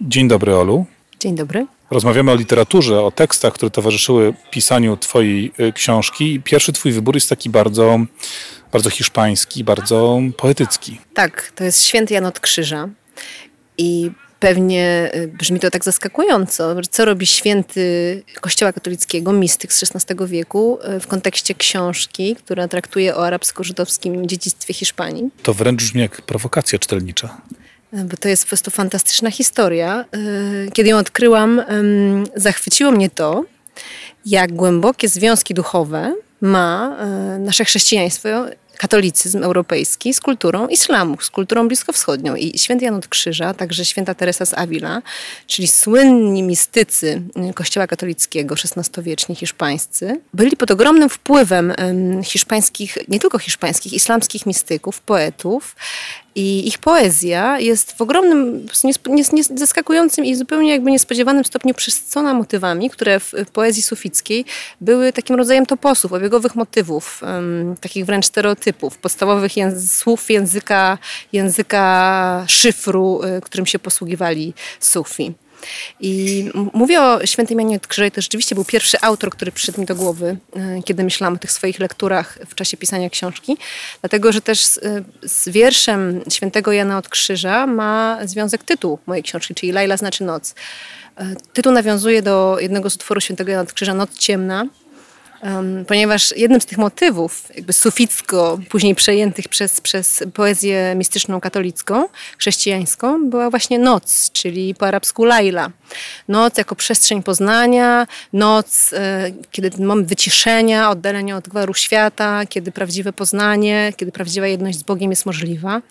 Dzień dobry, Olu. Dzień dobry. Rozmawiamy o literaturze, o tekstach, które towarzyszyły pisaniu Twojej y, książki. Pierwszy Twój wybór jest taki bardzo, bardzo hiszpański, bardzo poetycki. Tak, to jest święty Jan od Krzyża. I pewnie y, brzmi to tak zaskakująco. Co robi święty Kościoła katolickiego, mistyk z XVI wieku y, w kontekście książki, która traktuje o arabsko-żydowskim dziedzictwie Hiszpanii? To wręcz brzmi jak prowokacja czytelnicza. Bo to jest po prostu fantastyczna historia. Y, kiedy ją odkryłam, zachwyciło mnie to, jak głębokie związki duchowe ma nasze chrześcijaństwo katolicyzm europejski z kulturą islamu, z kulturą bliskowschodnią. I święty Jan od Krzyża, także święta Teresa z Avila, czyli słynni mistycy kościoła katolickiego, XVI-wieczni hiszpańscy, byli pod ogromnym wpływem hiszpańskich, nie tylko hiszpańskich, islamskich mistyków, poetów, i ich poezja jest w ogromnym, zaskakującym i zupełnie jakby niespodziewanym stopniu przesycona motywami, które w, poezji sufickiej były takim rodzajem toposów, obiegowych motywów, um, takich wręcz stereotypów, podstawowych słów języka, języka szyfru, y, którym się posługiwali sufi. I mówię o świętym Janie Krzyżej, to rzeczywiście był pierwszy autor, który przyszedł mi do głowy, e, kiedy myślałam o tych swoich lekturach w czasie pisania książki, dlatego, że też z, e, z wierszem świętego Jana od Krzyża ma związek tytuł mojej książki, czyli Laila znaczy noc. E, tytuł nawiązuje do jednego z utworów świętego Jana od Krzyża, Noc ciemna, ponieważ jednym z tych motywów, jakby suficko, później przejętych przez, przez poezję mistyczną katolicką, chrześcijańską, była właśnie noc, czyli po arabsku Laila. Noc jako przestrzeń poznania, noc, e, kiedy moment wyciszenia, oddalenia od gwaru świata, kiedy prawdziwe poznanie, kiedy prawdziwa jedność z Bogiem jest możliwa.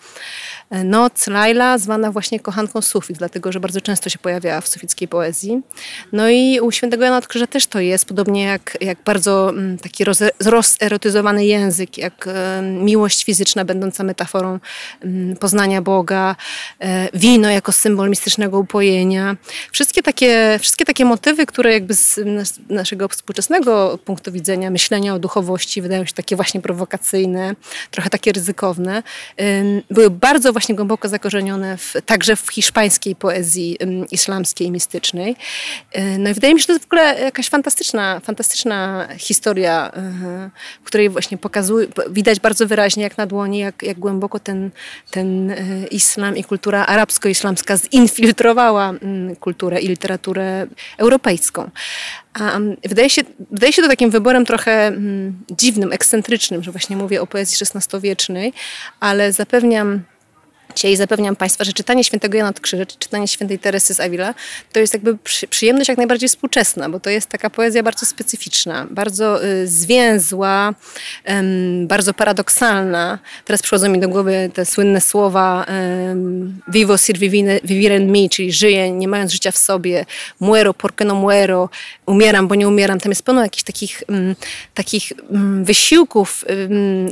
E, noc Laila, zwana właśnie kochanką sufit, dlatego że bardzo często się pojawiała w sufickiej poezji. No i u świętego Jana od Krzyża też to jest, podobnie jak, jak bardzo mm, taki roz, rozerotyzowany język, jak e, miłość fizyczna będąca metaforą mm, poznania Boga, e, wino jako symbol mistycznego upojenia. Wszystkie takie, wszystkie takie motywy, które jakby z naszego współczesnego punktu widzenia myślenia o duchowości wydają się takie właśnie prowokacyjne, trochę takie ryzykowne, były bardzo właśnie głęboko zakorzenione w, także w hiszpańskiej poezji islamskiej, mistycznej. E, no i wydaje mi się, że to jest w ogóle jakaś fantastyczna, fantastyczna historia, w której właśnie pokazuje, widać bardzo wyraźnie jak na dłoni, jak, jak głęboko ten, ten e, islam i kultura arabsko-islamska zinfiltrowała um, kulturę i literaturę europejską. A wydaje się, wydaje się to takim wyborem trochę mm, dziwnym, ekscentrycznym, że właśnie mówię o poezji XVI-wiecznej, ale zapewniam Dzisiaj zapewniam Państwa, że czytanie świętego Jana od czy czytanie świętej Teresy z Avila, to jest jakby przyjemność jak najbardziej współczesna, bo to jest taka poezja bardzo specyficzna, bardzo y, zwięzła, bardzo paradoksalna. Teraz przychodzą mi do głowy te słynne słowa vivo sir vivire en mi, czyli żyję nie mając życia w sobie, muero porque no muero, umieram, bo nie umieram. Tam jest pełno jakichś takich, ym, takich wysiłków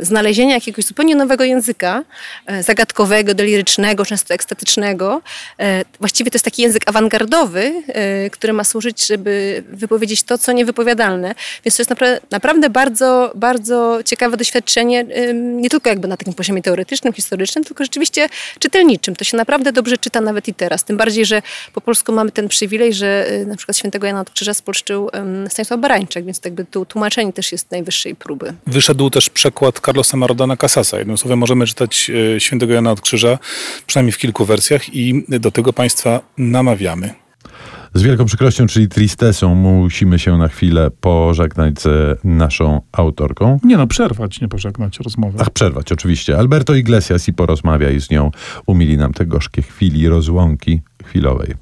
znalezienia jakiegoś zupełnie nowego języka, y, zagadkowego, lirycznego, często ekstatycznego. E, właściwie to jest taki język awangardowy, e, który ma służyć, żeby wypowiedzieć to, co niewypowiadalne. Więc to jest naprawdę, bardzo, bardzo ciekawe doświadczenie, nie tylko jakby na takim poziomie teoretycznym, historycznym, tylko rzeczywiście czytelniczym. To się naprawdę dobrze czyta nawet i teraz. Tym bardziej, że po polsku mamy ten przywilej, że e, na przykład świętego Jana od Krzyża spolszczył Stanisław Barańczak, więc jakby tu tłumaczenie też jest najwyższej próby. Wyszedł też przekład Carlosa Marodana Casasa. Jednym słowem możemy czytać świętego Jana od Krzyża przynajmniej w kilku wersjach i do tego Państwa namawiamy. Z wielką przykrością, czyli tristesą, musimy się na chwilę pożegnać z naszą autorką. Nie no, przerwać, nie pożegnać rozmowę. Ach, przerwać, oczywiście. Alberto Iglesias i porozmawiaj z nią. Umili nam te gorzkie chwili rozłąki chwilowej.